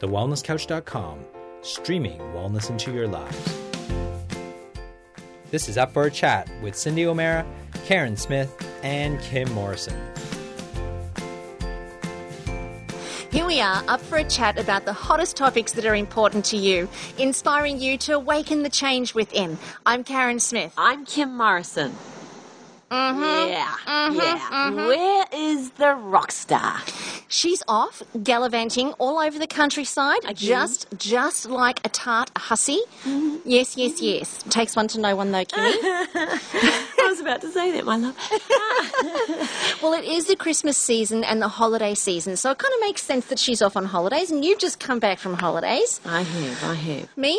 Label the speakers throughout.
Speaker 1: thewellnesscouch.com, streaming wellness into your lives. This is Up for a Chat with Cyndi O'Meara, Carren Smith, and Kim Morrison.
Speaker 2: Here we are, up for a chat about the hottest topics that are important to you, inspiring you to awaken the change within. I'm Carren Smith.
Speaker 3: I'm Kim Morrison.
Speaker 2: Mm-hmm.
Speaker 3: Yeah,
Speaker 2: Mhm,
Speaker 3: yeah.
Speaker 2: mhm.
Speaker 3: Where is the rock star?
Speaker 2: She's off gallivanting all over the countryside, mm-hmm. just just like a tart a hussy. Mm-hmm. Yes, yes, yes. Takes one to know one though, Kimmy.
Speaker 3: I was about to say that, my love.
Speaker 2: well, it is the Christmas season and the holiday season, so it kind of makes sense that she's off on holidays, and you've just come back from holidays.
Speaker 3: I have, I have.
Speaker 2: Me?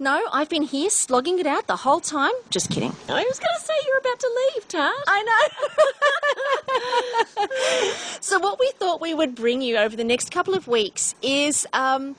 Speaker 2: No, I've been here slogging it out the whole time. Just kidding.
Speaker 3: I was going to say you're about to leave, Tart.
Speaker 2: I know. so, what we thought we would bring you over the next couple of weeks is um,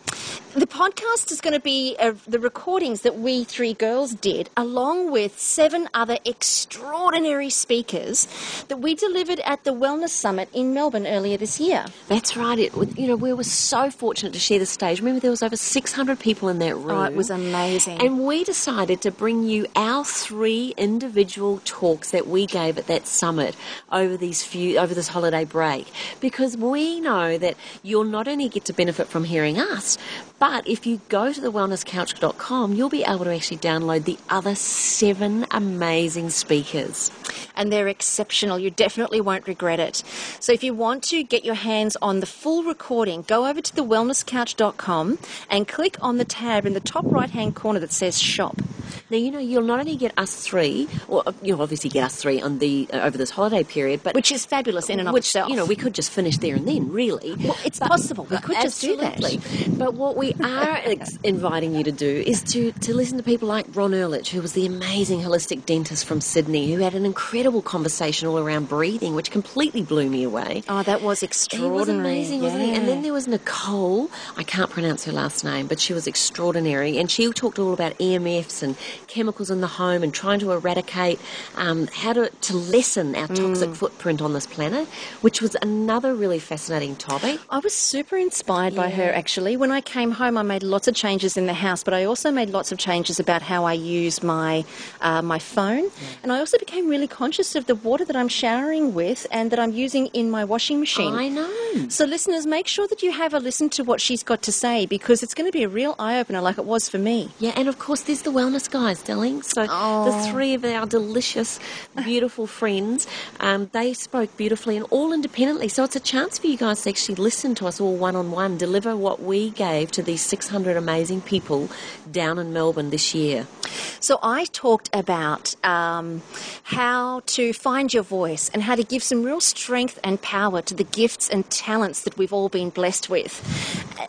Speaker 2: the podcast is going to be uh, the recordings that we three girls did, along with seven other extraordinary speakers that we delivered at the Wellness Summit in Melbourne earlier this year.
Speaker 3: That's right. It, you know, we were so fortunate to share the stage. Remember, there was over 600 people in that room.
Speaker 2: Oh, it was amazing.
Speaker 3: And we decided to bring you our three individual talks that we gave at that summit over these few over this holiday break because we know that you'll not only get to benefit from hearing us, but if you go to thewellnesscouch.com, you'll be able to actually download the other seven amazing speakers.
Speaker 2: And they're exceptional. You definitely won't regret it. So if you want to get your hands on the full recording, go over to thewellnesscouch.com and click on the tab in the top right hand corner that says shop.
Speaker 3: Now you know you'll not only get us three, or you'll obviously get us three on the uh, over this holiday period, but
Speaker 2: Which is fabulous in and of
Speaker 3: which
Speaker 2: itself.
Speaker 3: you know we could just finish there and then, really.
Speaker 2: Well, it's possible. We could just do that.
Speaker 3: Absolutely. But what we are ex- inviting you to do is to, to listen to people like Ron Ehrlich, who was the amazing holistic dentist from Sydney, who had an incredible conversation all around breathing, which completely blew me away.
Speaker 2: Oh, that was
Speaker 3: He
Speaker 2: extraordinary.
Speaker 3: was amazing, wasn't he? And then there was Nicole. I can't pronounce her last name, but she was extraordinary. And she talked all about EMFs and chemicals in the home and trying to eradicate um, how to, to lessen our toxic
Speaker 2: Mm.
Speaker 3: footprint on this planet, which was another really fascinating topic.
Speaker 2: I was super inspired by her actually. When I came home, I made lots of changes in the house, but I also made lots of changes about how I use my uh, my phone, and I also became really conscious of the water that I'm showering with and that I'm using in my washing machine.
Speaker 3: I know.
Speaker 2: So, listeners, make sure that you have a listen to what she's got to say because it's going to be a real eye opener, like it was for me.
Speaker 3: Yeah, and of course, there's the wellness guys, darling. So
Speaker 2: Oh.
Speaker 3: the three of our delicious, beautiful friends, um, they spoke beautifully and all independently. So it's a chance for you guys to actually listen to us all one on one, deliver what we gave to these 600 amazing people down in Melbourne this year.
Speaker 2: So I talked about um, how to find your voice and how to give some real strength and power to the gifts and talents that we've all been blessed with.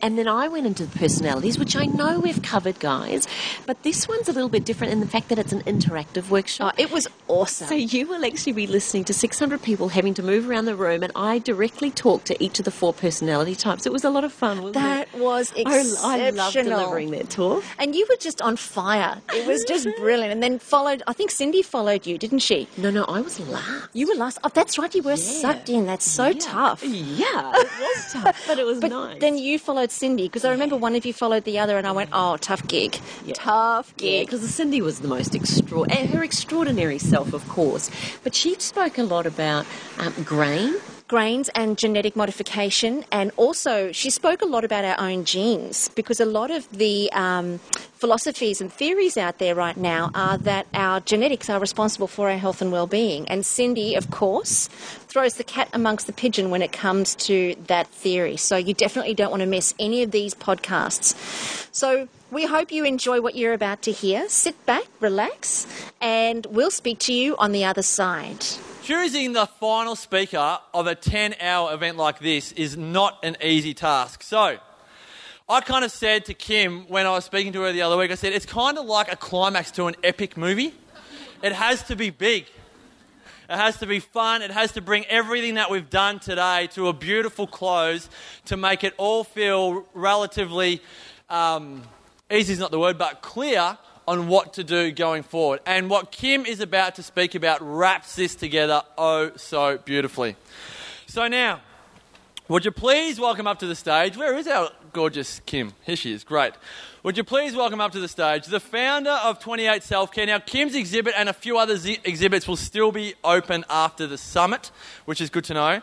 Speaker 3: And then I went into the personalities, which I know we've covered, guys, but this one's a little bit different in the fact that it's an interactive workshop.
Speaker 2: Oh, it was awesome.
Speaker 3: So you will actually be listening to 600 people having to move around the room, and I directly talked to each of the four personality types. It was a lot of fun, wasn't
Speaker 2: that
Speaker 3: it?
Speaker 2: was
Speaker 3: I,
Speaker 2: exceptional.
Speaker 3: I love delivering that talk.
Speaker 2: And you were just on fire. It was just brilliant. And then followed, I think Cyndi followed you, didn't she?
Speaker 3: No, no, I was last.
Speaker 2: You were last. Oh, that's right. You were sucked in. That's so tough.
Speaker 3: Yeah, it was tough, but it was
Speaker 2: But
Speaker 3: nice.
Speaker 2: then you followed Cyndi because I remember one of you followed the other, and I went, "Oh, tough gig, tough gig."
Speaker 3: because Cyndi was the most extraordinary, her extraordinary self, of course. But she spoke a lot about um, grain.
Speaker 2: Grains and genetic modification, and also she spoke a lot about our own genes because a lot of the um, philosophies and theories out there right now are that our genetics are responsible for our health and well-being. And Cyndi, of course, throws the cat amongst the pigeon when it comes to that theory. So you definitely don't want to miss any of these podcasts. So. We hope you enjoy what you're about to hear. Sit back, relax, and we'll speak to you on the other side.
Speaker 4: Choosing the final speaker of a 10 hour event like this is not an easy task. So, I kind of said to Kim when I was speaking to her the other week, I said, it's kind of like a climax to an epic movie. It has to be big, it has to be fun, it has to bring everything that we've done today to a beautiful close to make it all feel relatively um, easy is not the word, but clear on what to do going forward. And what Kim is about to speak about wraps this together oh so beautifully. So now, Would you please welcome up to the stage? Where is our gorgeous Kim? Here she is. Great. Would you please welcome up to the stage the founder of 28 Self Care? Now, Kim's exhibit and a few other z- exhibits will still be open after the summit, which is good to know.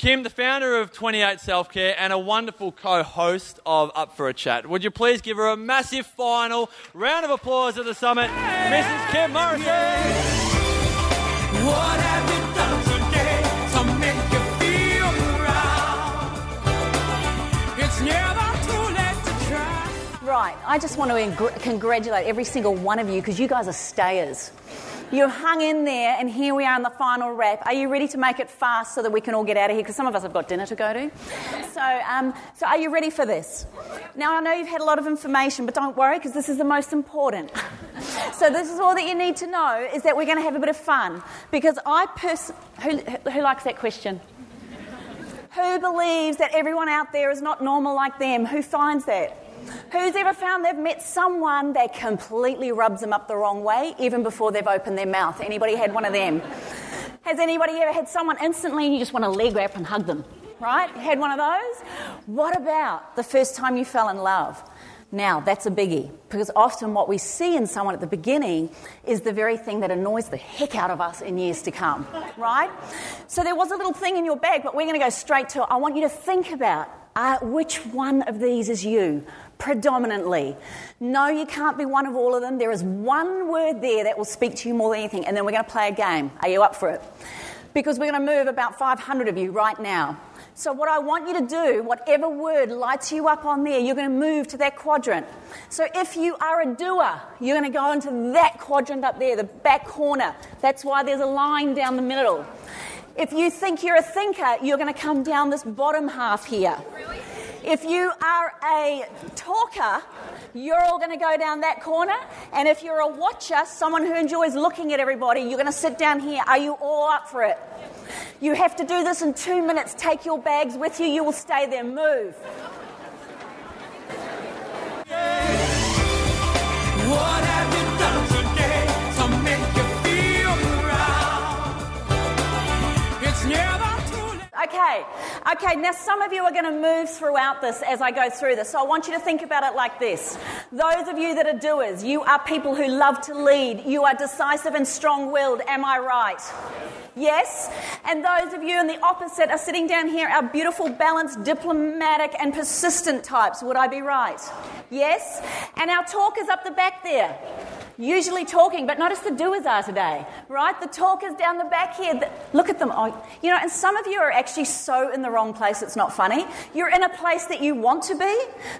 Speaker 4: Kim, the founder of 28 Self Care and a wonderful co host of Up for a Chat. Would you please give her a massive final round of applause at the summit, Mrs. Kim Morrison?
Speaker 5: What have you done today to make you feel proud? It's never too late to try.
Speaker 6: Right, I just want to ingr- congratulate every single one of you because you guys are stayers. You hung in there, and here we are in the final wrap. Are you ready to make it fast so that we can all get out of here? Because some of us have got dinner to go to. So, um, so are you ready for this? Now, I know you've had a lot of information, but don't worry because this is the most important. so, this is all that you need to know is that we're going to have a bit of fun. Because I pers- who, who likes that question? Who believes that everyone out there is not normal like them? Who finds that? Who's ever found they've met someone that completely rubs them up the wrong way even before they've opened their mouth? Anybody had one of them? Has anybody ever had someone instantly and you just want to leg wrap and hug them? Right? Had one of those? What about the first time you fell in love? Now, that's a biggie because often what we see in someone at the beginning is the very thing that annoys the heck out of us in years to come, right? So there was a little thing in your bag, but we're going to go straight to it. I want you to think about uh, which one of these is you predominantly. No, you can't be one of all of them. There is one word there that will speak to you more than anything, and then we're going to play a game. Are you up for it? Because we're going to move about 500 of you right now. So, what I want you to do, whatever word lights you up on there, you're going to move to that quadrant. So, if you are a doer, you're going to go into that quadrant up there, the back corner. That's why there's a line down the middle. If you think you're a thinker, you're going to come down this bottom half here. If you are a talker, you're all going to go down that corner. And if you're a watcher, someone who enjoys looking at everybody, you're going to sit down here. Are you all up for it? You have to do this in two minutes. Take your bags with you. You will stay there. Move.
Speaker 5: What
Speaker 6: Okay, okay, now some of you are going to move throughout this as I go through this. So I want you to think about it like this. Those of you that are doers, you are people who love to lead. You are decisive and strong willed. Am I right? Yes? And those of you in the opposite are sitting down here, our beautiful, balanced, diplomatic, and persistent types. Would I be right? Yes? And our talkers up the back there. Usually talking, but notice the doers are today, right? The talkers down the back here. the- look at them. Oh, you know, and some of you are actually so in the wrong place it's not funny. You're in a place that you want to be,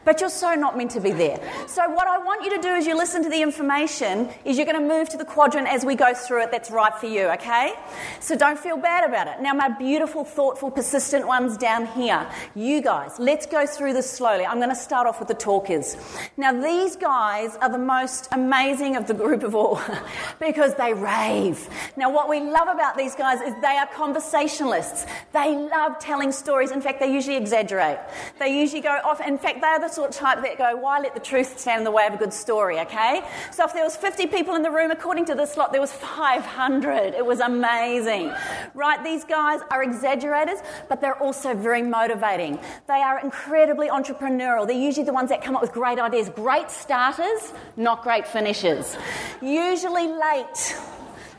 Speaker 6: but you're so not meant to be there. So, what I want you to do as you listen to the information is you're going to move to the quadrant as we go through it that's right for you, okay? So, don't feel bad about it. Now, my beautiful, thoughtful, persistent ones down here, you guys, let's go through this slowly. I'm going to start off with the talkers. Now, these guys are the most amazing of the group of all because they rave. Now, what we love about these guys is they are conversationalists. They love telling stories. In fact, they usually exaggerate. They usually go off. In fact, they're the sort of type that go, why let the truth stand in the way of a good story, okay? So if there was 50 people in the room, according to this lot, there was 500. It was amazing. Right? These guys are exaggerators, but they're also very motivating. They are incredibly entrepreneurial. They're usually the ones that come up with great ideas. Great starters, not great finishers. Usually late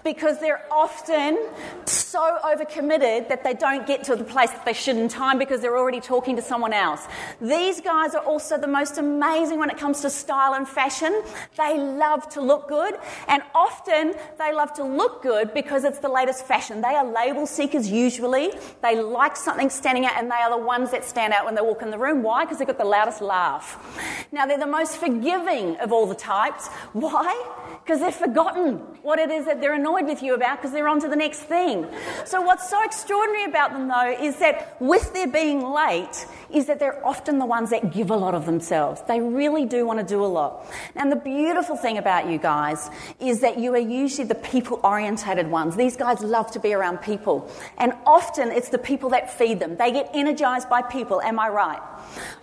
Speaker 6: because they're often so overcommitted that they don't get to the place that they should in time because they're already talking to someone else. These guys are also the most amazing when it comes to style and fashion. They love to look good, and often they love to look good because it's the latest fashion. They are label seekers usually. They like something standing out, and they are the ones that stand out when they walk in the room. Why? Because they've got the loudest laugh. Now, they're the most forgiving of all the types. Why? Because they've forgotten what it is that they're annoyed with you about because they're on to the next thing. So what's so extraordinary about them though is that with their being late is that they're often the ones that give a lot of themselves. They really do want to do a lot. And the beautiful thing about you guys is that you are usually the people orientated ones. These guys love to be around people. And often it's the people that feed them. They get energized by people. Am I right?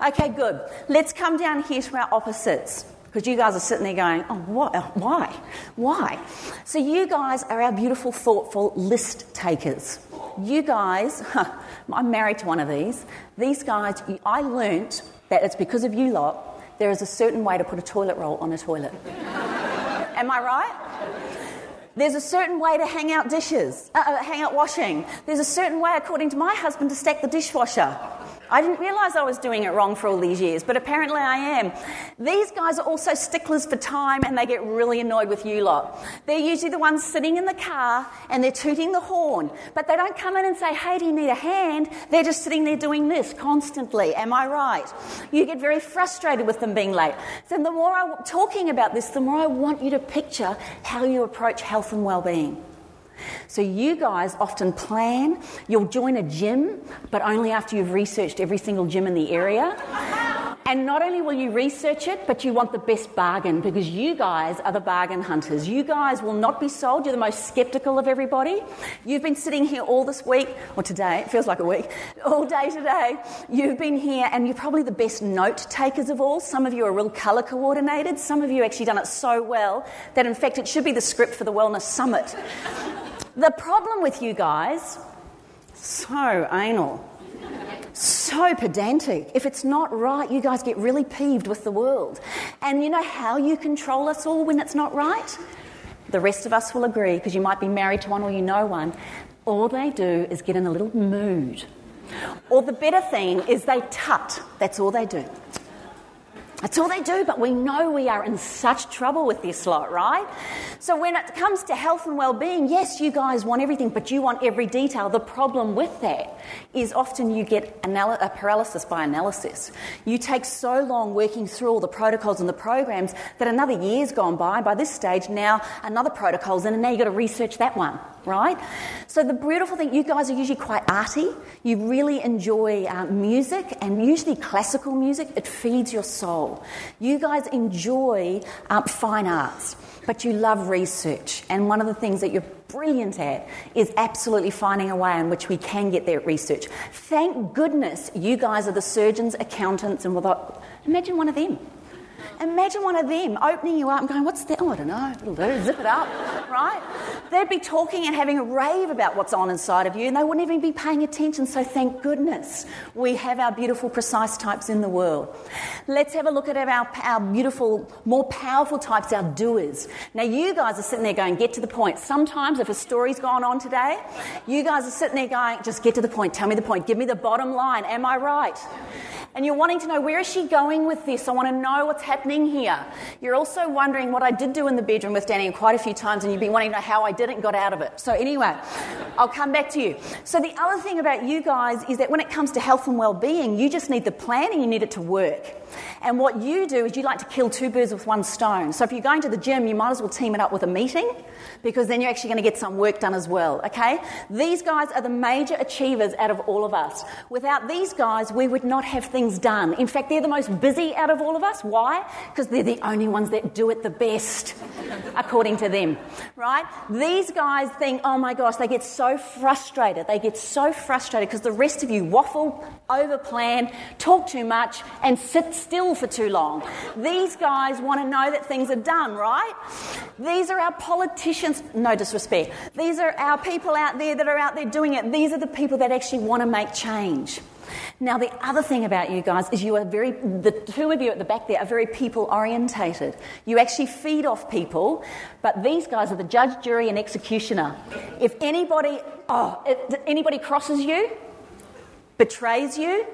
Speaker 6: Okay, good. Let's come down here to our opposites. Because you guys are sitting there going, oh, what? Why? Why? So, you guys are our beautiful, thoughtful list takers. you guys, I'm married to one of these. These guys, I learnt that it's because of you lot, there is a certain way to put a toilet roll on a toilet. Am I right? There's a certain way to hang out dishes, uh, uh, hang out washing. There's a certain way, according to my husband, to stack the dishwasher. I didn't realise I was doing it wrong for all these years, but apparently I am. These guys are also sticklers for time and they get really annoyed with you lot. They're usually the ones sitting in the car and they're tooting the horn, but they don't come in and say, hey, do you need a hand? They're just sitting there doing this constantly. Am I right? You get very frustrated with them being late. So the more I'm talking about this, the more I want you to picture how you approach health and well-being. So, you guys often plan, you'll join a gym, but only after you've researched every single gym in the area. And not only will you research it, but you want the best bargain because you guys are the bargain hunters. You guys will not be sold. You're the most skeptical of everybody. You've been sitting here all this week, or today, it feels like a week, all day today. You've been here and you're probably the best note takers of all. Some of you are real colour coordinated. Some of you actually done it so well that, in fact, it should be the script for the Wellness Summit. The problem with you guys, so anal so pedantic. If it's not right, you guys get really peeved with the world. And you know how you control us all when it's not right? The rest of us will agree because you might be married to one or you know one. All they do is get in a little mood. Or the better thing is they tut. That's all they do. That's all they do, but we know we are in such trouble with this lot, right? So when it comes to health and well-being, yes, you guys want everything, but you want every detail. The problem with that is often you get anal- a paralysis by analysis. You take so long working through all the protocols and the programs that another year's gone by. By this stage, now another protocol's in, and now you've got to research that one right? So the beautiful thing, you guys are usually quite arty. You really enjoy uh, music, and usually classical music. It feeds your soul. You guys enjoy um, fine arts, but you love research. And one of the things that you're brilliant at is absolutely finding a way in which we can get that research. Thank goodness you guys are the surgeons, accountants, and without. Imagine one of them. Imagine one of them opening you up and going, What's that? Oh, I don't know. It'll do. Zip it up, right? They'd be talking and having a rave about what's on inside of you, and they wouldn't even be paying attention. So, thank goodness we have our beautiful, precise types in the world. Let's have a look at our, our beautiful, more powerful types, our doers. Now, you guys are sitting there going, Get to the point. Sometimes, if a story's gone on today, you guys are sitting there going, Just get to the point. Tell me the point. Give me the bottom line. Am I right? and you're wanting to know where is she going with this? I want to know what's happening here. You're also wondering what I did do in the bedroom with Danny quite a few times, and you've been wanting to know how I did it and got out of it. So anyway, I'll come back to you. So the other thing about you guys is that when it comes to health and well-being, you just need the planning, you need it to work. And what you do is you like to kill two birds with one stone. So if you're going to the gym, you might as well team it up with a meeting because then you're actually going to get some work done as well, okay? These guys are the major achievers out of all of us. Without these guys, we would not have things done. In fact, they're the most busy out of all of us. Why? Because they're the only ones that do it the best, according to them, right? These guys think, oh my gosh, they get so frustrated. They get so frustrated because the rest of you waffle, overplan, talk too much, and sit still for too long. These guys want to know that things are done, right? These are our politicians, no disrespect. These are our people out there that are out there doing it. These are the people that actually want to make change. Now, the other thing about you guys is you are very, the two of you at the back there are very people orientated. You actually feed off people, but these guys are the judge, jury, and executioner. If anybody, oh, if anybody crosses you, betrays you,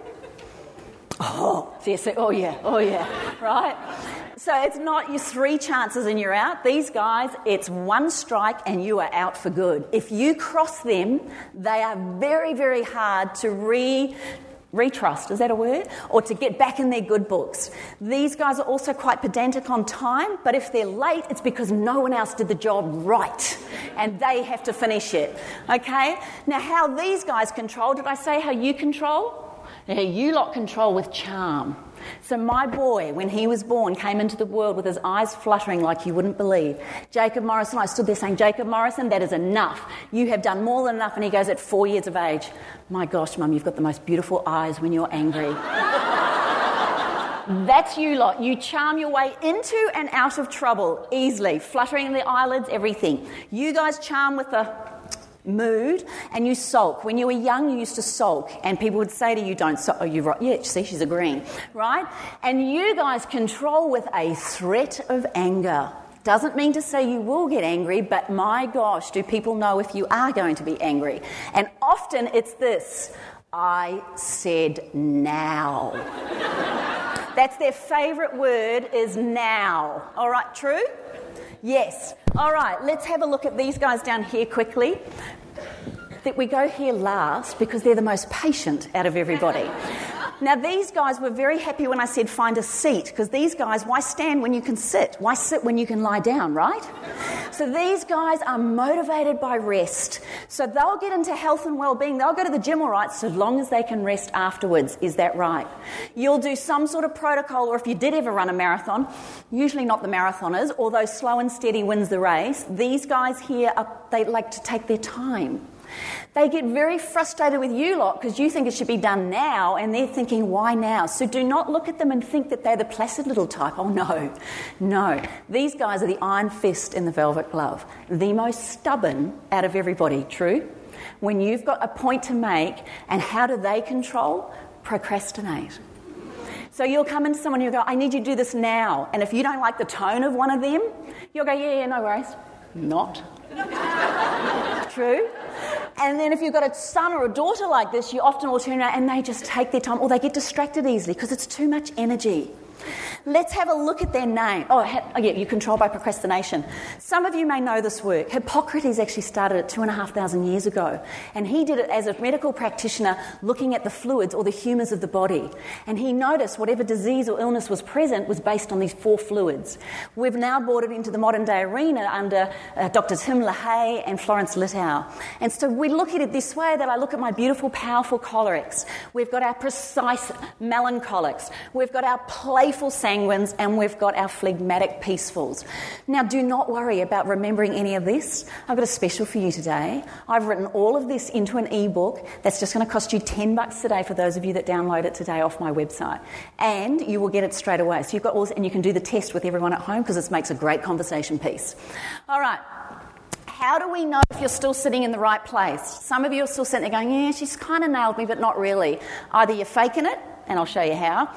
Speaker 6: Oh, yes, oh yeah, oh yeah, right? So it's not your three chances and you're out. These guys, it's one strike and you are out for good. If you cross them, they are very, very hard to re retrust, is that a word? Or to get back in their good books. These guys are also quite pedantic on time, but if they're late, it's because no one else did the job right and they have to finish it. Okay? Now, how these guys control, did I say how you control? Now, you lot control with charm. So, my boy, when he was born, came into the world with his eyes fluttering like you wouldn't believe. Jacob Morrison, I stood there saying, Jacob Morrison, that is enough. You have done more than enough. And he goes, At four years of age, My gosh, Mum, you've got the most beautiful eyes when you're angry. That's you lot. You charm your way into and out of trouble easily, fluttering the eyelids, everything. You guys charm with the mood and you sulk. When you were young, you used to sulk, and people would say to you, Don't sulk. Oh, you're right. Yeah, see, she's agreeing, right? And you guys control with a threat of anger. Doesn't mean to say you will get angry, but my gosh, do people know if you are going to be angry? And often it's this I said now. That's their favourite word is now. All right, true? Yes. All right, let's have a look at these guys down here quickly. That we go here last because they're the most patient out of everybody. Now, these guys were very happy when I said find a seat because these guys, why stand when you can sit? Why sit when you can lie down, right? So these guys are motivated by rest. So they'll get into health and well-being. They'll go to the gym all right so long as they can rest afterwards. Is that right? You'll do some sort of protocol or if you did ever run a marathon, usually not the marathoners, although slow and steady wins the race, these guys here, are, they like to take their time. They get very frustrated with you lot because you think it should be done now and they're thinking, why now? So do not look at them and think that they're the placid little type. Oh no, no. These guys are the iron fist in the velvet glove, the most stubborn out of everybody, true? When you've got a point to make, and how do they control? Procrastinate. So you'll come into someone and you'll go, I need you to do this now. And if you don't like the tone of one of them, you'll go, yeah, yeah, no worries. Not. True? And then if you've got a son or a daughter like this, you often will turn around and they just take their time or they get distracted easily because it's too much energy. Let's have a look at their name. Oh, oh, yeah, you control by procrastination. Some of you may know this work. Hippocrates actually started it two and a half thousand years ago. And he did it as a medical practitioner looking at the fluids or the humours of the body. And he noticed whatever disease or illness was present was based on these four fluids. We've now brought it into the modern day arena under uh, Dr. Tim LaHaye and Florence Littauer. And so we look at it this way that I look at my beautiful, powerful cholerics. We've got our precise melancholics. We've got our playful sanguines, and we've got our phlegmatic peacefuls. Now, do not worry about remembering any of this. I've got a special for you today. I've written all of this into an ebook that's just going to cost you 10 bucks today for those of you that download it today off my website. And you will get it straight away. So you've got all, this, and you can do the test with everyone at home because it makes a great conversation piece. All right. How do we know if you're still sitting in the right place? Some of you are still sitting there going, Yeah, she's kind of nailed me, but not really. Either you're faking it, and I'll show you how,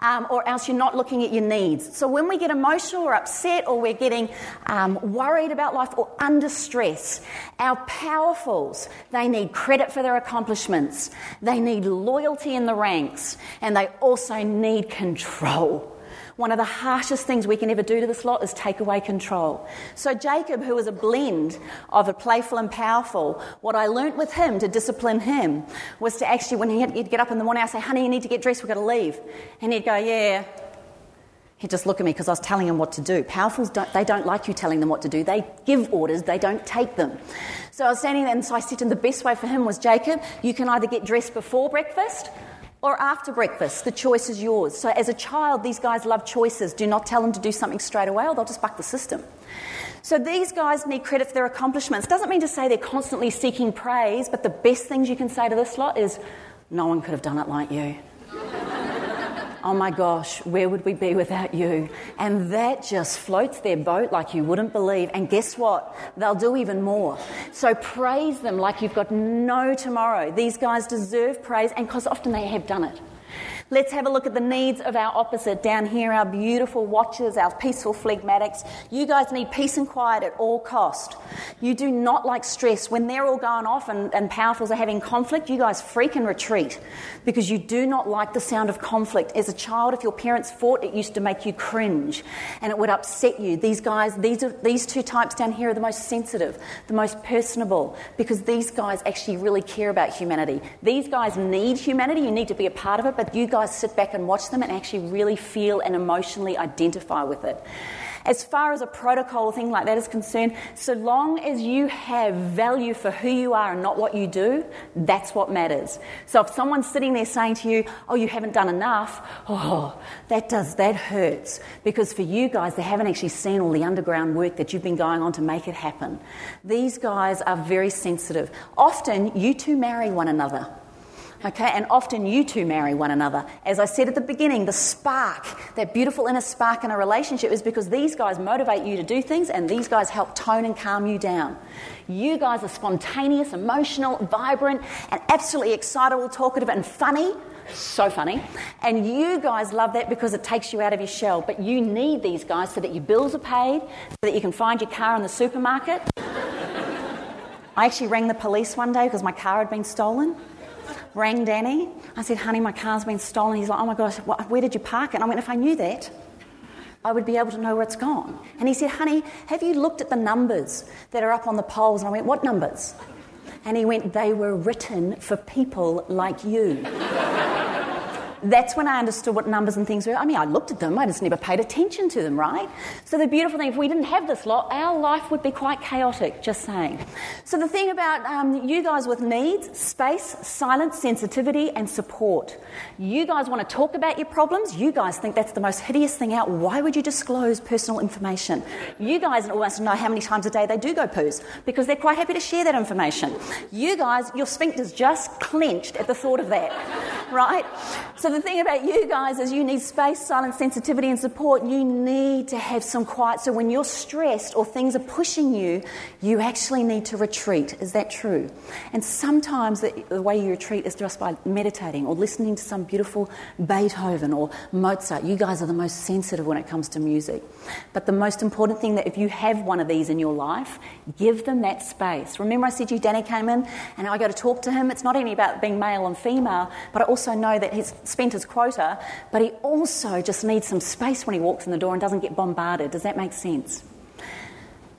Speaker 6: um, or else you're not looking at your needs. So when we get emotional or upset or we're getting um, worried about life or under stress, our powerfuls, they need credit for their accomplishments, they need loyalty in the ranks, and they also need control. One of the harshest things we can ever do to this lot is take away control. So, Jacob, who was a blend of a playful and powerful, what I learnt with him to discipline him was to actually, when he'd get up in the morning, I'd say, Honey, you need to get dressed, we've got to leave. And he'd go, Yeah. He'd just look at me because I was telling him what to do. Powerfuls, don't, they don't like you telling them what to do. They give orders, they don't take them. So I was standing there, and so I said to him, the best way for him was, Jacob, you can either get dressed before breakfast or after breakfast. The choice is yours. So, as a child, these guys love choices. Do not tell them to do something straight away, or they'll just buck the system. So, these guys need credit for their accomplishments. Doesn't mean to say they're constantly seeking praise, but the best things you can say to this lot is, No one could have done it like you. Oh my gosh, where would we be without you? And that just floats their boat like you wouldn't believe. And guess what? They'll do even more. So praise them like you've got no tomorrow. These guys deserve praise, and because often they have done it. Let's have a look at the needs of our opposite down here, our beautiful watchers, our peaceful phlegmatics. You guys need peace and quiet at all cost. You do not like stress. When they're all going off and, and powerfuls are having conflict, you guys freak and retreat because you do not like the sound of conflict. As a child, if your parents fought, it used to make you cringe and it would upset you. These guys, these, are, these two types down here are the most sensitive, the most personable because these guys actually really care about humanity. These guys need humanity. You need to be a part of it, but you guys sit back and watch them and actually really feel and emotionally identify with it. As far as a protocol thing like that is concerned, so long as you have value for who you are and not what you do, that's what matters. So if someone's sitting there saying to you, "Oh, you haven't done enough," oh, that does that hurts because for you guys, they haven't actually seen all the underground work that you've been going on to make it happen. These guys are very sensitive. Often, you two marry one another. Okay, and often you two marry one another. As I said at the beginning, the spark, that beautiful inner spark in a relationship, is because these guys motivate you to do things and these guys help tone and calm you down. You guys are spontaneous, emotional, vibrant, and absolutely excitable, talkative, and funny. So funny. And you guys love that because it takes you out of your shell. But you need these guys so that your bills are paid, so that you can find your car in the supermarket. I actually rang the police one day because my car had been stolen rang Danny. I said, honey, my car's been stolen. He's like, oh my gosh, what, where did you park it? And I went, if I knew that, I would be able to know where it's gone. And he said, honey, have you looked at the numbers that are up on the poles? And I went, what numbers? And he went, they were written for people like you. That's when I understood what numbers and things were. I mean, I looked at them, I just never paid attention to them, right? So the beautiful thing, if we didn't have this lot, our life would be quite chaotic, just saying. So the thing about um, you guys with needs, space, silence, sensitivity, and support. You guys want to talk about your problems. You guys think that's the most hideous thing out. Why would you disclose personal information? You guys almost know how many times a day they do go poos because they're quite happy to share that information. You guys, your sphincters just clenched at the thought of that, right? So the thing about you guys is you need space, silence, sensitivity, and support. You need to have some quiet. So when you're stressed or things are pushing you, you actually need to retreat. Is that true? And sometimes the, the way you retreat is just by meditating or listening to some beautiful Beethoven or Mozart. You guys are the most sensitive when it comes to music. But the most important thing that if you have one of these in your life, give them that space. Remember, I said you, Danny came in and I got to talk to him. It's not only about being male and female, but I also know that he's spent his quota, but he also just needs some space when he walks in the door and doesn't get bombarded. Does that make sense?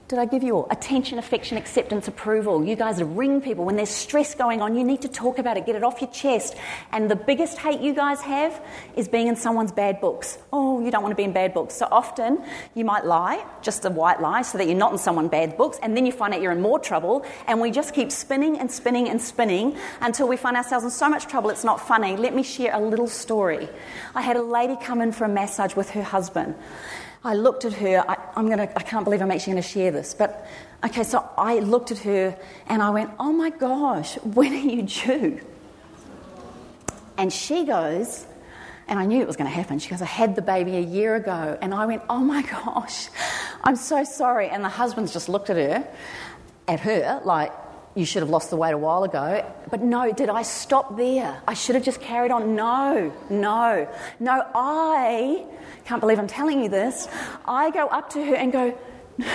Speaker 6: Did I give you all attention, affection, acceptance, approval? You guys are ring people when there's stress going on. You need to talk about it, get it off your chest. And the biggest hate you guys have is being in someone's bad books. Oh, you don't want to be in bad books. So often you might lie, just a white lie, so that you're not in someone's bad books, and then you find out you're in more trouble. And we just keep spinning and spinning and spinning until we find ourselves in so much trouble it's not funny. Let me share a little story. I had a lady come in for a massage with her husband. I looked at her. I, am gonna. I can't believe I'm actually going to share this, but okay. So I looked at her and I went, "Oh my gosh, when are you due?" And she goes, and I knew it was going to happen. She goes, "I had the baby a year ago," and I went, "Oh my gosh, I'm so sorry." And the husband's just looked at her, at her like. You should have lost the weight a while ago. But no, did I stop there? I should have just carried on. No, no, no. I can't believe I'm telling you this. I go up to her and go,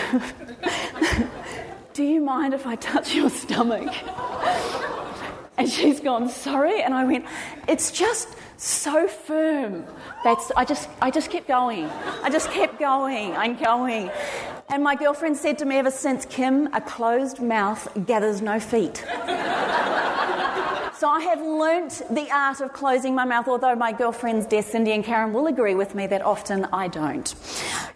Speaker 6: Do you mind if I touch your stomach? And she's gone, Sorry. And I went, It's just so firm. That's, I, just, I just kept going. I just kept going. I'm going. And my girlfriend said to me ever since, Kim, a closed mouth gathers no feet. So I have learnt the art of closing my mouth, although my girlfriends, dear Cyndi and Carren, will agree with me that often I don't.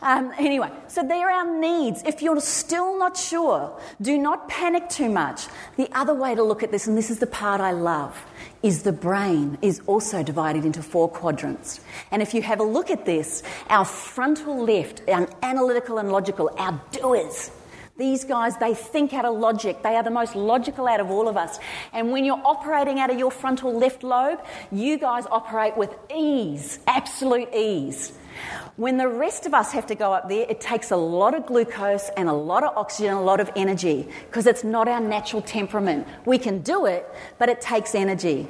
Speaker 6: Um, anyway, so there are our needs. If you're still not sure, do not panic too much. The other way to look at this, and this is the part I love, is the brain is also divided into four quadrants. And if you have a look at this, our frontal left, our analytical and logical, our doers, these guys, they think out of logic. They are the most logical out of all of us. And when you're operating out of your frontal left lobe, you guys operate with ease, absolute ease. When the rest of us have to go up there, it takes a lot of glucose and a lot of oxygen, a lot of energy, because it's not our natural temperament. We can do it, but it takes energy.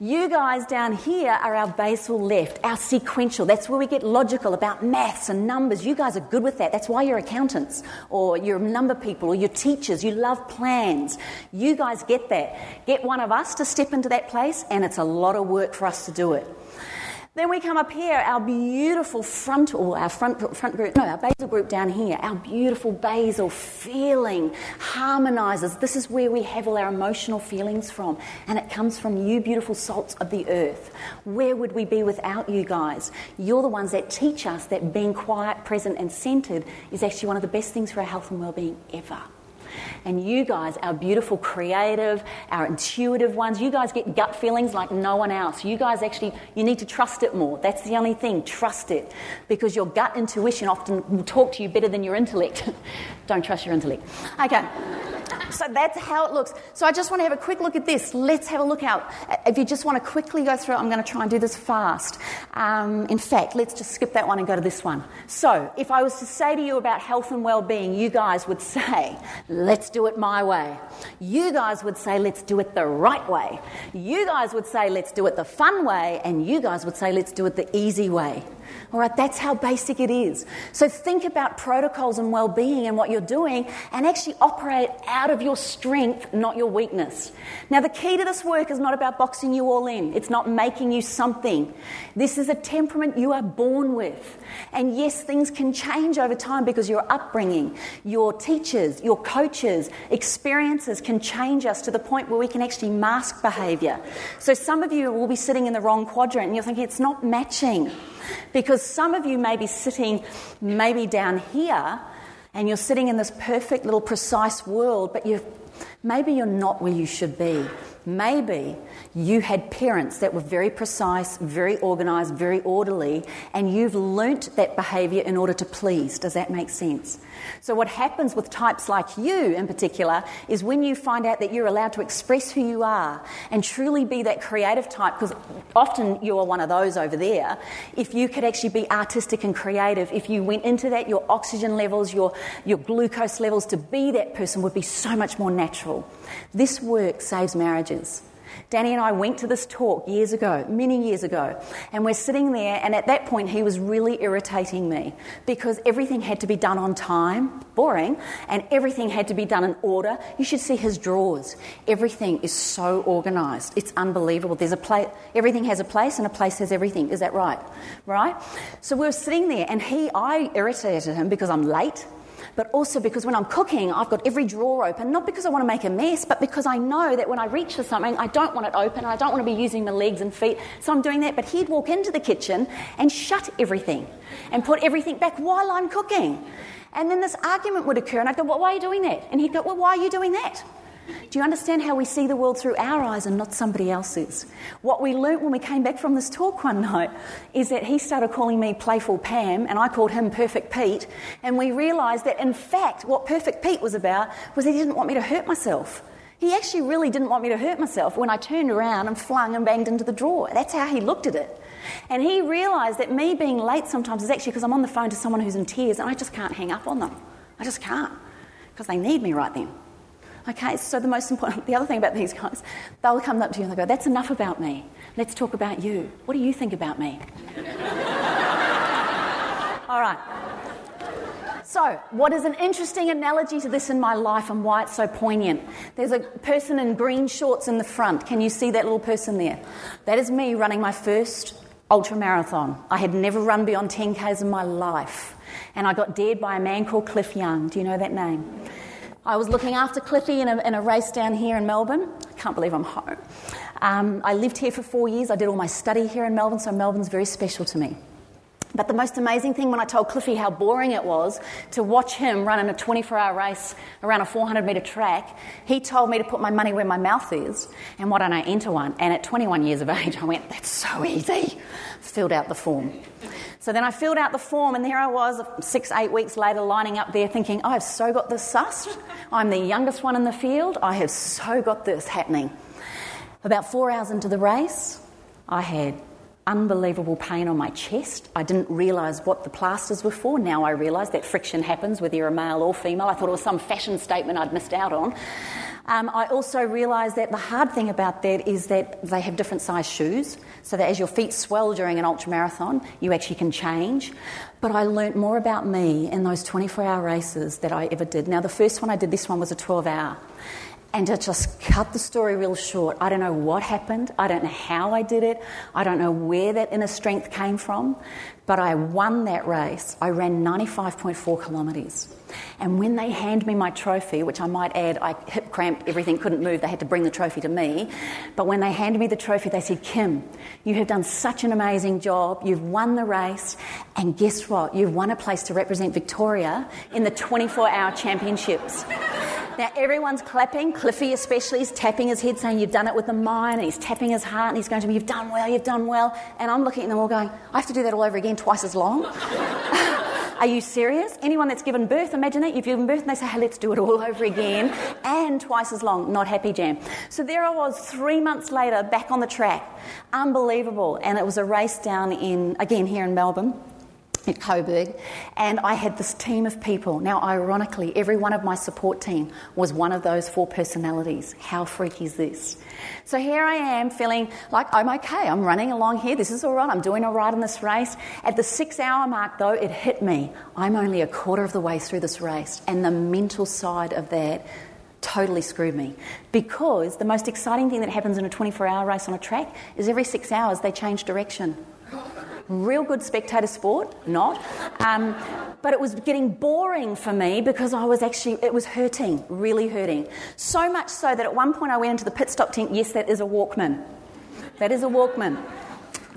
Speaker 6: You guys down here are our basal left, our sequential. That's where we get logical about maths and numbers. You guys are good with that. That's why you're accountants or you're number people or you're teachers. You love plans. You guys get that. Get one of us to step into that place, and it's a lot of work for us to do it. Then we come up here, our beautiful frontal, our front, front group, no, our basal group down here, our beautiful basal feeling harmonizes. This is where we have all our emotional feelings from, and it comes from you, beautiful salts of the earth. Where would we be without you guys? You're the ones that teach us that being quiet, present, and centered is actually one of the best things for our health and well being ever. And you guys, our beautiful creative, our intuitive ones, you guys get gut feelings like no one else. You guys actually, you need to trust it more. That's the only thing. Trust it. Because your gut intuition often will talk to you better than your intellect. Don't trust your intellect. Okay. So that's how it looks. So I just want to have a quick look at this. Let's have a look out. If you just want to quickly go through I'm going to try and do this fast. Um, in fact, let's just skip that one and go to this one. So if I was to say to you about health and well-being, you guys would say, let's do it my way. You guys would say, let's do it the right way. You guys would say, let's do it the fun way. And you guys would say, let's do it the easy way. All right, that's how basic it is. So think about protocols and well being and what you're doing and actually operate out of your strength, not your weakness. Now, the key to this work is not about boxing you all in, it's not making you something. This is a temperament you are born with. And yes, things can change over time because your upbringing, your teachers, your coaches, experiences can change us to the point where we can actually mask behavior. So some of you will be sitting in the wrong quadrant and you're thinking it's not matching. Because some of you may be sitting maybe down here and you're sitting in this perfect little precise world, but you maybe you're not where you should be. Maybe you had parents that were very precise, very organized, very orderly, and you've learnt that behavior in order to please. Does that make sense? So, what happens with types like you in particular is when you find out that you're allowed to express who you are and truly be that creative type, because often you are one of those over there, if you could actually be artistic and creative, if you went into that, your oxygen levels, your, your glucose levels to be that person would be so much more natural. This work saves marriages. Danny and I went to this talk years ago, many years ago, and we're sitting there, and at that point, he was really irritating me because everything had to be done on time, boring, and everything had to be done in order. You should see his drawers. Everything is so organised. It's unbelievable. There's a place, everything has a place, and a place has everything. Is that right? Right? So we were sitting there, and he, I irritated him because I'm late but also because when I'm cooking, I've got every drawer open, not because I want to make a mess, but because I know that when I reach for something, I don't want it open and I don't want to be using my legs and feet. So I'm doing that. But he'd walk into the kitchen and shut everything and put everything back while I'm cooking. And then this argument would occur, and I'd go, well, Why are you doing that? And he'd go, Well, why are you doing that? Do you understand how we see the world through our eyes and not somebody else's? What we learnt when we came back from this talk one night is that he started calling me Playful Pam and I called him Perfect Pete. And we realised that, in fact, what Perfect Pete was about was he didn't want me to hurt myself. He actually really didn't want me to hurt myself when I turned around and flung and banged into the drawer. That's how he looked at it. And he realised that me being late sometimes is actually because I'm on the phone to someone who's in tears and I just can't hang up on them. I just can't because they need me right then. Okay, so the most important, the other thing about these guys, they'll come up to you and they'll go, That's enough about me. Let's talk about you. What do you think about me? All right. So, what is an interesting analogy to this in my life and why it's so poignant? There's a person in green shorts in the front. Can you see that little person there? That is me running my first ultra marathon. I had never run beyond 10Ks in my life. And I got dared by a man called Cliff Young. Do you know that name? I was looking after Cliffy in a, in a race down here in Melbourne. I can't believe I'm home. Um, I lived here for four years. I did all my study here in Melbourne, so Melbourne's very special to me. But the most amazing thing when I told Cliffy how boring it was to watch him run in a 24 hour race around a 400 metre track, he told me to put my money where my mouth is and why don't I enter one? And at 21 years of age, I went, that's so easy. Filled out the form. So then I filled out the form, and there I was, six, eight weeks later, lining up there thinking, I've so got this sussed. I'm the youngest one in the field. I have so got this happening. About four hours into the race, I had unbelievable pain on my chest. I didn't realise what the plasters were for. Now I realise that friction happens whether you're a male or female. I thought it was some fashion statement I'd missed out on. Um, I also realised that the hard thing about that is that they have different size shoes, so that as your feet swell during an ultra marathon, you actually can change. But I learnt more about me in those 24 hour races that I ever did. Now, the first one I did, this one was a 12 hour. And to just cut the story real short, I don't know what happened. I don't know how I did it. I don't know where that inner strength came from. But I won that race. I ran 95.4 kilometres. And when they hand me my trophy, which I might add, I hip cramped, everything couldn't move, they had to bring the trophy to me. But when they handed me the trophy, they said, Kim, you have done such an amazing job. You've won the race. And guess what? You've won a place to represent Victoria in the 24 hour championships. Now everyone's clapping. Cliffy, especially, is tapping his head, saying, You've done it with the mind. And he's tapping his heart and he's going to me, You've done well, you've done well. And I'm looking at them all going, I have to do that all over again twice as long. Are you serious? Anyone that's given birth, imagine that you've given birth and they say, hey, let's do it all over again and twice as long. Not happy jam. So there I was three months later back on the track. Unbelievable. And it was a race down in, again, here in Melbourne at Coburg, and I had this team of people. Now, ironically, every one of my support team was one of those four personalities. How freaky is this? So here I am feeling like I'm okay, I'm running along here, this is all right, I'm doing all right in this race. At the six hour mark, though, it hit me. I'm only a quarter of the way through this race, and the mental side of that totally screwed me because the most exciting thing that happens in a 24 hour race on a track is every six hours they change direction real good spectator sport, not. Um, but it was getting boring for me because I was actually, it was hurting, really hurting. So much so that at one point I went into the pit stop tent. Yes, that is a Walkman. That is a Walkman.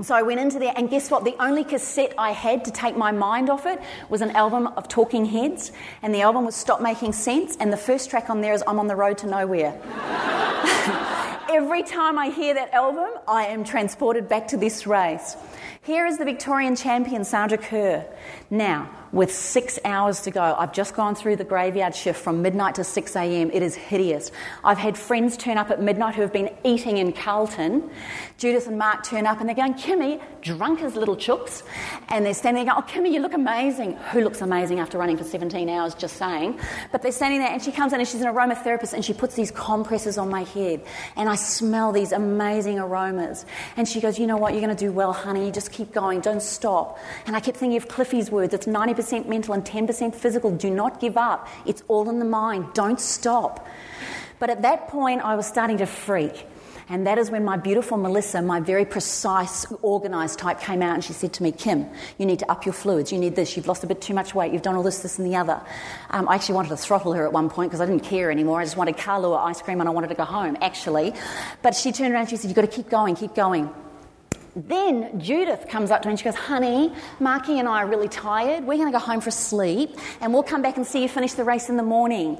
Speaker 6: So I went into there, and guess what? The only cassette I had to take my mind off it was an album of Talking Heads, and the album was Stop Making Sense, and the first track on there is I'm on the Road to Nowhere. Every time I hear that album, I am transported back to this race. Here is the Victorian champion, Sandra Kerr. Now, with six hours to go, I've just gone through the graveyard shift from midnight to 6 a.m. It is hideous. I've had friends turn up at midnight who have been eating in Carlton. Judith and Mark turn up and they're going, Kimmy, drunk as little chooks. And they're standing there going, Oh, Kimmy, you look amazing. Who looks amazing after running for 17 hours, just saying. But they're standing there and she comes in and she's an aromatherapist and she puts these compresses on my head. And I smell these amazing aromas. And she goes, You know what? You're going to do well, honey. Just keep going. Don't stop. And I kept thinking of Cliffy's words it's 90% mental and 10% physical. Do not give up. It's all in the mind. Don't stop. But at that point, I was starting to freak. And that is when my beautiful Melissa, my very precise, organised type, came out and she said to me, Kim, you need to up your fluids. You need this. You've lost a bit too much weight. You've done all this, this, and the other. Um, I actually wanted to throttle her at one point because I didn't care anymore. I just wanted Kahlua ice cream and I wanted to go home, actually. But she turned around and she said, You've got to keep going, keep going. Then Judith comes up to me and she goes, Honey, Marky and I are really tired. We're going to go home for sleep and we'll come back and see you finish the race in the morning.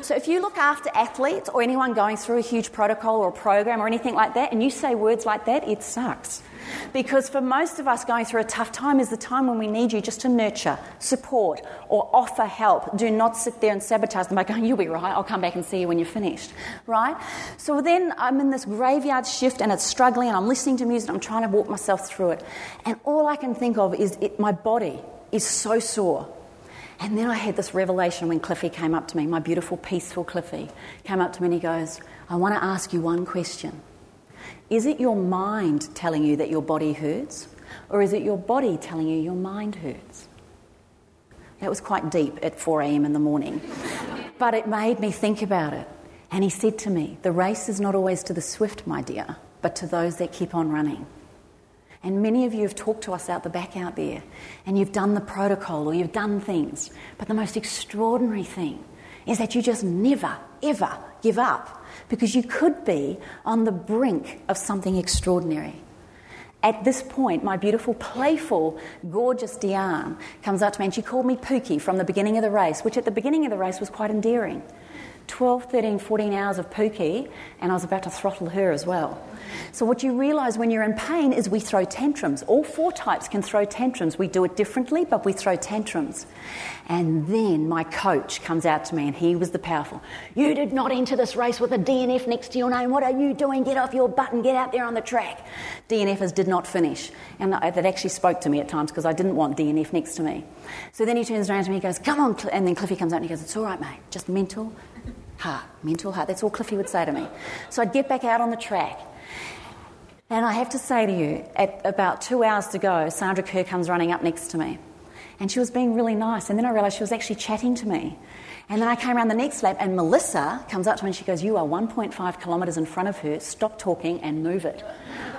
Speaker 6: So if you look after athletes or anyone going through a huge protocol or a program or anything like that and you say words like that, it sucks. Because for most of us, going through a tough time is the time when we need you just to nurture, support, or offer help. Do not sit there and sabotage them by going, You'll be right, I'll come back and see you when you're finished. Right? So then I'm in this graveyard shift and it's struggling, and I'm listening to music, I'm trying to walk myself through it. And all I can think of is it, my body is so sore. And then I had this revelation when Cliffy came up to me, my beautiful, peaceful Cliffy, came up to me and he goes, I want to ask you one question. Is it your mind telling you that your body hurts? Or is it your body telling you your mind hurts? That was quite deep at 4 a.m. in the morning. but it made me think about it. And he said to me, The race is not always to the swift, my dear, but to those that keep on running. And many of you have talked to us out the back out there, and you've done the protocol or you've done things. But the most extraordinary thing is that you just never, ever give up because you could be on the brink of something extraordinary. At this point, my beautiful, playful, gorgeous Diane comes up to me and she called me Pookie from the beginning of the race, which at the beginning of the race was quite endearing. 12, 13, 14 hours of Pookie, and I was about to throttle her as well. So, what you realise when you're in pain is we throw tantrums. All four types can throw tantrums. We do it differently, but we throw tantrums. And then my coach comes out to me, and he was the powerful. You did not enter this race with a DNF next to your name. What are you doing? Get off your butt and get out there on the track. DNFers did not finish. And that actually spoke to me at times because I didn't want DNF next to me. So then he turns around to me and goes, Come on. And then Cliffy comes out and he goes, It's all right, mate. Just mental heart, mental heart. That's all Cliffy would say to me. So I'd get back out on the track. And I have to say to you, at about two hours to go, Sandra Kerr comes running up next to me. And she was being really nice. And then I realised she was actually chatting to me. And then I came around the next lap, and Melissa comes up to me and she goes, You are 1.5 kilometres in front of her. Stop talking and move it.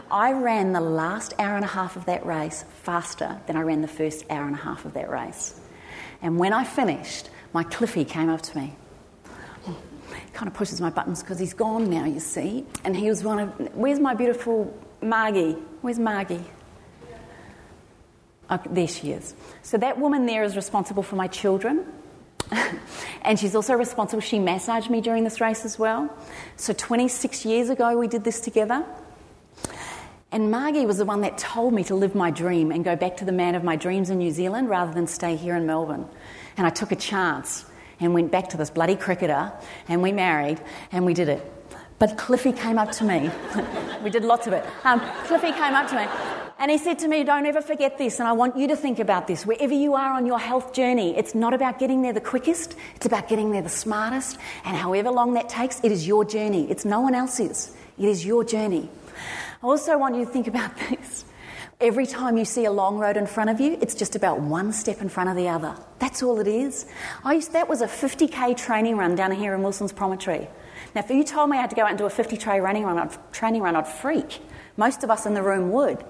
Speaker 6: I ran the last hour and a half of that race faster than I ran the first hour and a half of that race. And when I finished, my Cliffy came up to me kind of pushes my buttons because he's gone now, you see. And he was one of, where's my beautiful Margie? Where's Margie? Oh, there she is. So that woman there is responsible for my children. and she's also responsible, she massaged me during this race as well. So 26 years ago, we did this together. And Margie was the one that told me to live my dream and go back to the man of my dreams in New Zealand rather than stay here in Melbourne. And I took a chance and went back to this bloody cricketer and we married and we did it. But Cliffy came up to me. we did lots of it. Um, Cliffy came up to me and he said to me, Don't ever forget this, and I want you to think about this. Wherever you are on your health journey, it's not about getting there the quickest, it's about getting there the smartest. And however long that takes, it is your journey. It's no one else's, it is your journey. I also want you to think about this. Every time you see a long road in front of you, it's just about one step in front of the other. That's all it is. I used, that was a 50k training run down here in Wilson's Promontory. Now, if you told me I had to go out and do a 50k running run, I'd, training run, I'd freak. Most of us in the room would.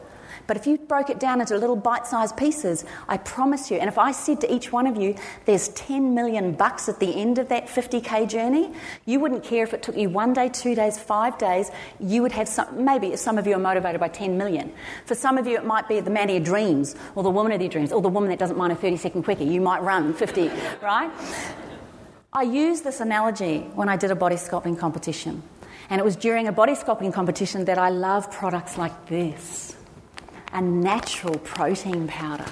Speaker 6: But if you broke it down into little bite sized pieces, I promise you, and if I said to each one of you, there's 10 million bucks at the end of that 50k journey, you wouldn't care if it took you one day, two days, five days. You would have some, maybe some of you are motivated by 10 million. For some of you, it might be the man of your dreams, or the woman of your dreams, or the woman that doesn't mind a 30 second quickie. You might run 50, right? I used this analogy when I did a body sculpting competition. And it was during a body sculpting competition that I love products like this a natural protein powder.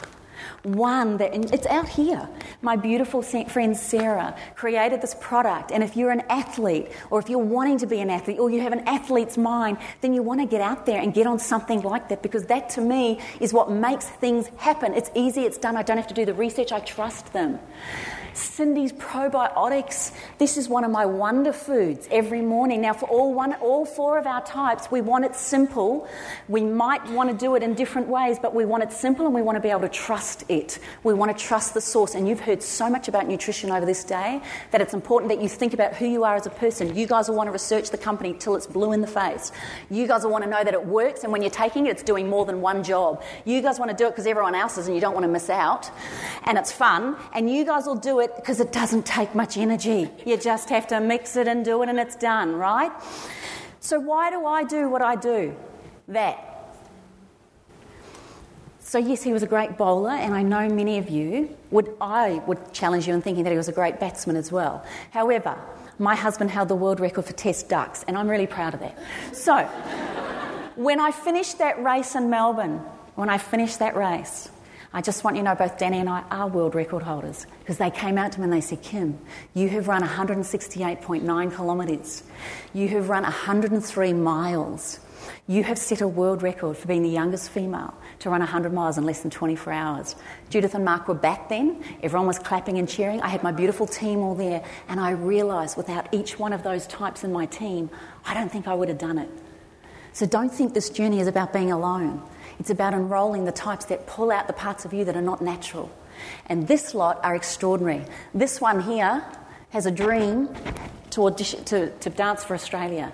Speaker 6: One that, it's out here. My beautiful friend Sarah created this product, and if you're an athlete, or if you're wanting to be an athlete, or you have an athlete's mind, then you want to get out there and get on something like that because that to me is what makes things happen. It's easy, it's done, I don't have to do the research, I trust them. Cyndi's probiotics. This is one of my wonder foods every morning. Now, for all, one, all four of our types, we want it simple. We might want to do it in different ways, but we want it simple and we want to be able to trust it. We want to trust the source. And you've heard so much about nutrition over this day that it's important that you think about who you are as a person. You guys will want to research the company till it's blue in the face. You guys will want to know that it works, and when you're taking it, it's doing more than one job. You guys want to do it because everyone else is and you don't want to miss out. And it's fun. And you guys will do it because it doesn't take much energy. You just have to mix it and do it, and it's done, right? So, why do I do what I do? That. So, yes, he was a great bowler, and I know many of you would, I would challenge you in thinking that he was a great batsman as well. However, my husband held the world record for test ducks, and I'm really proud of that. So, when I finished that race in Melbourne, when I finished that race, I just want you to know both Danny and I are world record holders because they came out to me and they said, Kim, you have run 168.9 kilometres. You have run 103 miles. You have set a world record for being the youngest female to run 100 miles in less than 24 hours. Judith and Mark were back then. Everyone was clapping and cheering. I had my beautiful team all there, and I realised without each one of those types in my team, I don't think I would have done it. So don't think this journey is about being alone. It's about enrolling the types that pull out the parts of you that are not natural. And this lot are extraordinary. This one here has a dream to, audition, to, to dance for Australia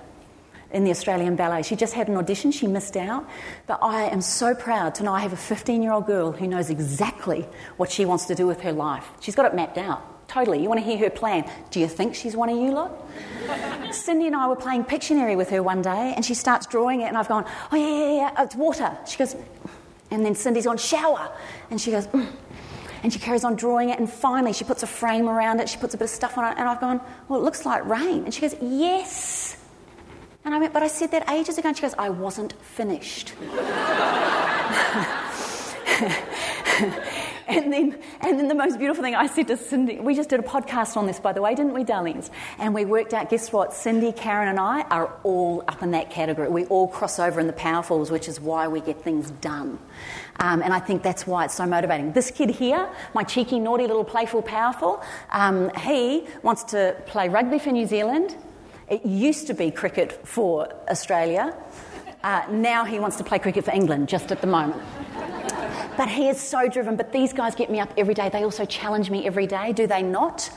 Speaker 6: in the Australian Ballet. She just had an audition, she missed out. But I am so proud to know I have a 15 year old girl who knows exactly what she wants to do with her life. She's got it mapped out. Totally. You want to hear her plan. Do you think she's one of you lot? Cyndi and I were playing Pictionary with her one day, and she starts drawing it, and I've gone, Oh, yeah, yeah, yeah, it's water. She goes, and then Cyndi's gone, Shower. And she goes, mm. And she carries on drawing it, and finally she puts a frame around it, she puts a bit of stuff on it, and I've gone, Well, it looks like rain. And she goes, Yes. And I went, But I said that ages ago. And she goes, I wasn't finished. and then, and then the most beautiful thing I said to Cyndi, we just did a podcast on this, by the way, didn't we, darlings? And we worked out, guess what? Cyndi, Carren, and I are all up in that category. We all cross over in the powerfuls, which is why we get things done. Um, and I think that's why it's so motivating. This kid here, my cheeky, naughty little playful powerful, um, he wants to play rugby for New Zealand. It used to be cricket for Australia. Uh, now he wants to play cricket for England, just at the moment. But he is so driven. But these guys get me up every day. They also challenge me every day, do they not?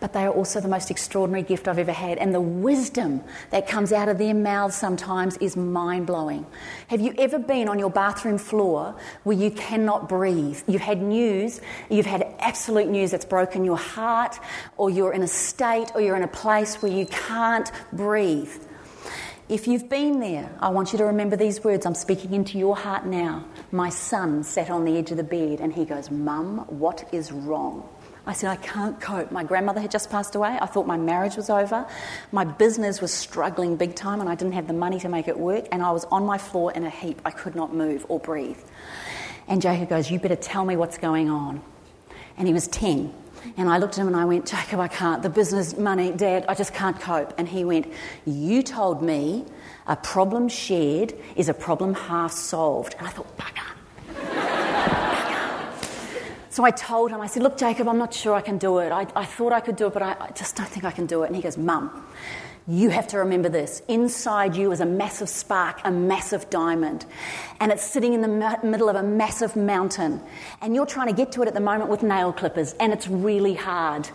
Speaker 6: But they are also the most extraordinary gift I've ever had. And the wisdom that comes out of their mouths sometimes is mind blowing. Have you ever been on your bathroom floor where you cannot breathe? You've had news, you've had absolute news that's broken your heart, or you're in a state, or you're in a place where you can't breathe. If you've been there, I want you to remember these words. I'm speaking into your heart now. My son sat on the edge of the bed and he goes, Mum, what is wrong? I said, I can't cope. My grandmother had just passed away. I thought my marriage was over. My business was struggling big time and I didn't have the money to make it work. And I was on my floor in a heap. I could not move or breathe. And Jacob goes, You better tell me what's going on. And he was 10. And I looked at him and I went, Jacob, I can't. The business, money, dad, I just can't cope. And he went, You told me a problem shared is a problem half solved. And I thought, bugger. So I told him, I said, Look, Jacob, I'm not sure I can do it. I, I thought I could do it, but I, I just don't think I can do it. And he goes, Mum, you have to remember this. Inside you is a massive spark, a massive diamond, and it's sitting in the middle of a massive mountain. And you're trying to get to it at the moment with nail clippers, and it's really hard.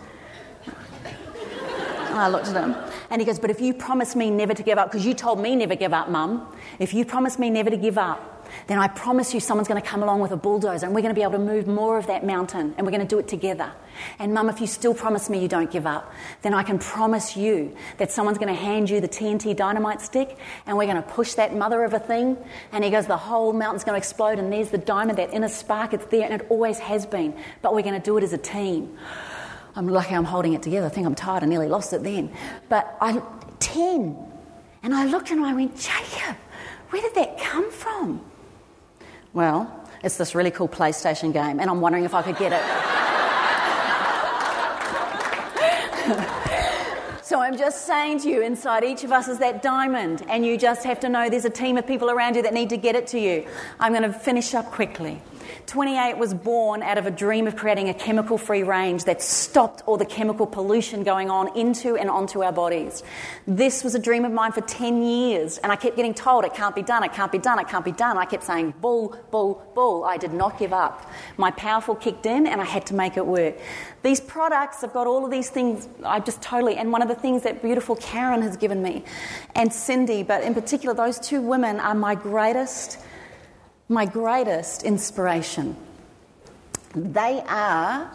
Speaker 6: I looked at him, and he goes, But if you promise me never to give up, because you told me never give up, Mum, if you promise me never to give up, then I promise you someone's going to come along with a bulldozer and we're going to be able to move more of that mountain and we're going to do it together. And mum, if you still promise me you don't give up, then I can promise you that someone's going to hand you the TNT dynamite stick and we're going to push that mother of a thing. And he goes, the whole mountain's going to explode and there's the diamond, that inner spark, it's there and it always has been. But we're going to do it as a team. I'm lucky I'm holding it together. I think I'm tired. I nearly lost it then. But I, 10. And I looked and I went, Jacob, where did that come from? Well, it's this really cool PlayStation game, and I'm wondering if I could get it. so I'm just saying to you, inside each of us is that diamond, and you just have to know there's a team of people around you that need to get it to you. I'm going to finish up quickly. 28 was born out of a dream of creating a chemical free range that stopped all the chemical pollution going on into and onto our bodies. This was a dream of mine for 10 years, and I kept getting told it can't be done, it can't be done, it can't be done. I kept saying, bull, bull, bull. I did not give up. My powerful kicked in, and I had to make it work. These products have got all of these things, I just totally, and one of the things that beautiful Carren has given me, and Cyndi, but in particular, those two women are my greatest my greatest inspiration. They are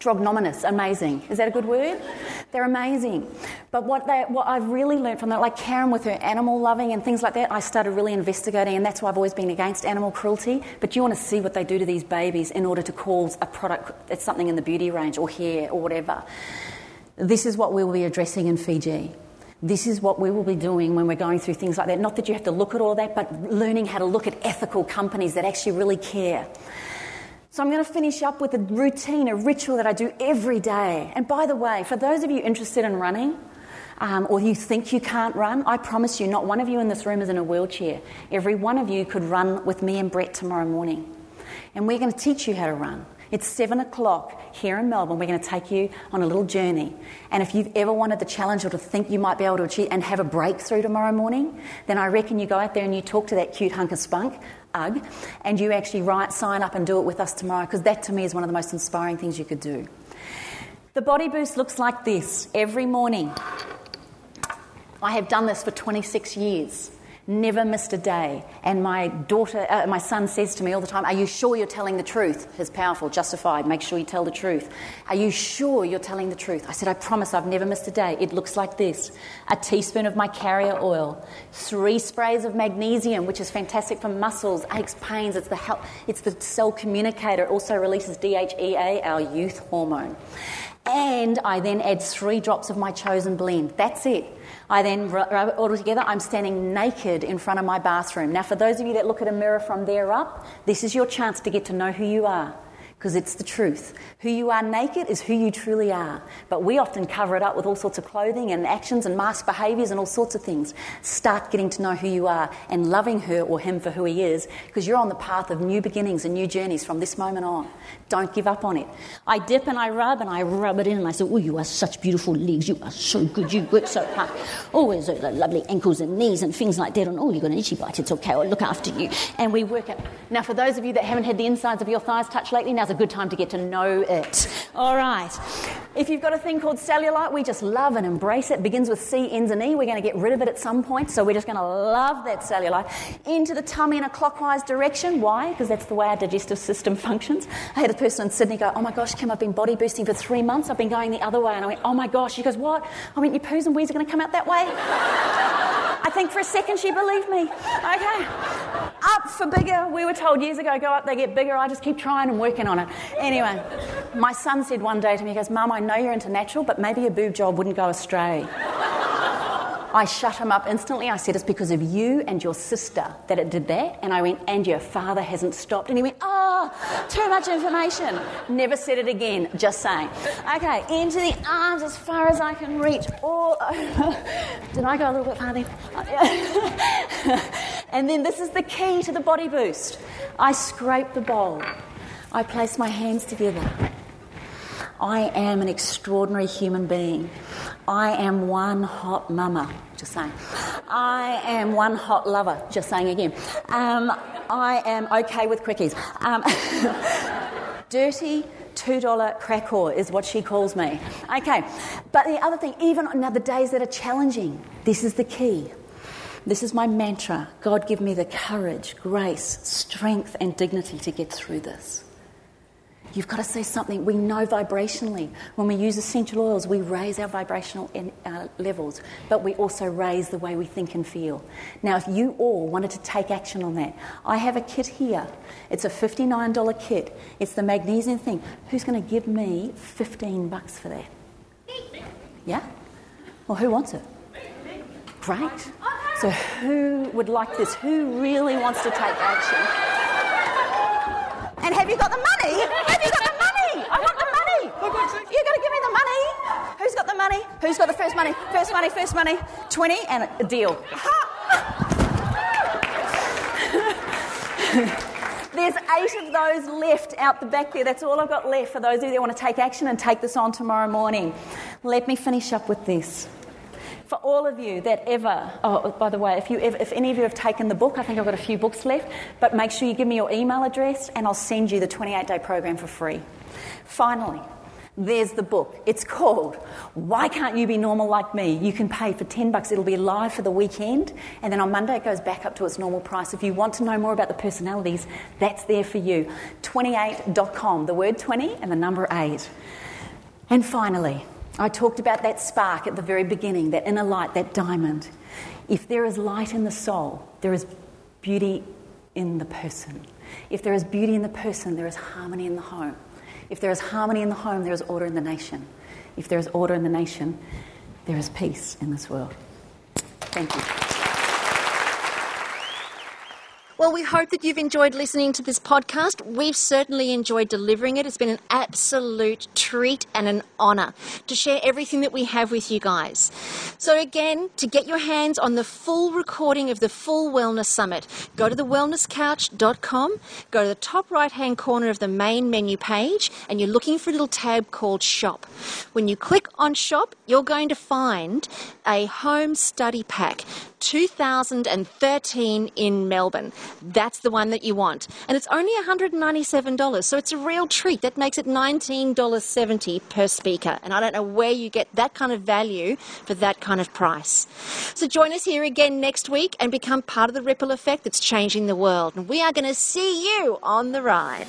Speaker 6: strognominous, amazing. Is that a good word? They're amazing. But what, they, what I've really learned from that, like Carren with her animal loving and things like that, I started really investigating, and that's why I've always been against animal cruelty. But you want to see what they do to these babies in order to cause a product, it's something in the beauty range or hair or whatever. This is what we'll be addressing in Fiji. This is what we will be doing when we're going through things like that. Not that you have to look at all that, but learning how to look at ethical companies that actually really care. So, I'm going to finish up with a routine, a ritual that I do every day. And by the way, for those of you interested in running, um, or you think you can't run, I promise you, not one of you in this room is in a wheelchair. Every one of you could run with me and Brett tomorrow morning. And we're going to teach you how to run. It's seven o'clock here in Melbourne. We're going to take you on a little journey. And if you've ever wanted the challenge or to think you might be able to achieve and have a breakthrough tomorrow morning, then I reckon you go out there and you talk to that cute hunk of spunk, Ugg, and you actually write, sign up and do it with us tomorrow because that to me is one of the most inspiring things you could do. The body boost looks like this every morning. I have done this for 26 years never missed a day. And my daughter, uh, my son says to me all the time, Are you sure you're telling the truth? His powerful, justified, make sure you tell the truth. Are you sure you're telling the truth? I said, I promise I've never missed a day. It looks like this a teaspoon of my carrier oil, three sprays of magnesium, which is fantastic for muscles, aches, pains. It's the, help, it's the cell communicator. It also releases DHEA, our youth hormone. And I then add three drops of my chosen blend. That's it. I then all together. I'm standing naked in front of my bathroom. Now, for those of you that look at a mirror from there up, this is your chance to get to know who you are because it's the truth. Who you are naked is who you truly are. But we often cover it up with all sorts of clothing and actions and mask behaviours and all sorts of things. Start getting to know who you are and loving her or him for who he is because you're on the path of new beginnings and new journeys from this moment on. Don't give up on it. I dip and I rub and I rub it in and I say, Oh, you are such beautiful legs. You are so good. You work so hard. Always oh, lovely ankles and knees and things like that. And oh, you've got an itchy bite. It's okay. I'll look after you. And we work it. Now, for those of you that haven't had the insides of your thighs touched lately, now's a good time to get to know it. All right. If you've got a thing called cellulite, we just love and embrace it. it begins with C, ends in E. We're going to get rid of it at some point, so we're just going to love that cellulite. Into the tummy in a clockwise direction. Why? Because that's the way our digestive system functions. I had a person in Sydney go, Oh my gosh, Kim, I've been body boosting for three months. I've been going the other way. And I went, Oh my gosh. She goes, What? I went, Your poos and wees are going to come out that way? I think for a second she believed me. Okay. up for bigger. We were told years ago, go up, they get bigger. I just keep trying and working on it. Anyway, my son said one day to me, he goes, Mum, I know you're into natural, but maybe your boob job wouldn't go astray. I shut him up instantly. I said, It's because of you and your sister that it did that. And I went, And your father hasn't stopped. And he went, Oh, too much information. Never said it again, just saying. Okay, into the arms as far as I can reach. All over. Did I go a little bit far then? Oh, and then this is the key to the body boost. I scrape the bowl. I place my hands together. I am an extraordinary human being. I am one hot mama, just saying. I am one hot lover, just saying again. Um, I am okay with quickies. Um, dirty $2 crack whore is what she calls me. Okay, but the other thing, even now the days that are challenging, this is the key. This is my mantra God, give me the courage, grace, strength, and dignity to get through this. You've got to say something. We know vibrationally. When we use essential oils, we raise our vibrational in, uh, levels, but we also raise the way we think and feel. Now, if you all wanted to take action on that, I have a kit here. It's a $59 kit. It's the magnesium thing. Who's going to give me 15 bucks for that? Yeah? Well, who wants it? Great. So, who would like this? Who really wants to take action? And have you got the money? Have you got the money? I want the money. You got to give me the money. Who's got the money? Who's got the first money? First money, first money. 20 and a deal. There's eight of those left out the back there. That's all I've got left for those of you that want to take action and take this on tomorrow morning. Let me finish up with this for all of you that ever, oh, by the way, if, you ever, if any of you have taken the book, I think I've got a few books left, but make sure you give me your email address and I'll send you the 28 day program for free. Finally, there's the book. It's called Why Can't You Be Normal Like Me? You can pay for 10 bucks. It'll be live for the weekend, and then on Monday it goes back up to its normal price. If you want to know more about the personalities, that's there for you. 28.com, the word 20 and the number 8. And finally, I talked about that spark at the very beginning, that inner light, that diamond. If there is light in the soul, there is beauty in the person. If there is beauty in the person, there is harmony in the home. If there is harmony in the home, there is order in the nation. If there is order in the nation, there is peace in this world. Thank you.
Speaker 2: Well, we hope that you've enjoyed listening to this podcast. We've certainly enjoyed delivering it. It's been an absolute treat and an honour to share everything that we have with you guys. So, again, to get your hands on the full recording of the full Wellness Summit, go to thewellnesscouch.com, go to the top right hand corner of the main menu page, and you're looking for a little tab called Shop. When you click on Shop, you're going to find a home study pack 2013 in Melbourne. That's the one that you want. And it's only $197, so it's a real treat. That makes it $19.70 per speaker. And I don't know where you get that kind of value for that kind of price. So join us here again next week and become part of the ripple effect that's changing the world. And we are going to see you on the ride.